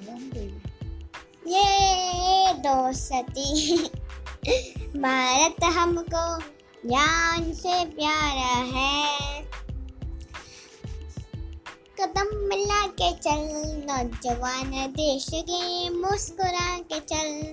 बन गई ये दोस्ती भारत हमको ज्ञान से प्यारा है। कदम मिला के चल नौजवान देश के मुस्कुरा के चल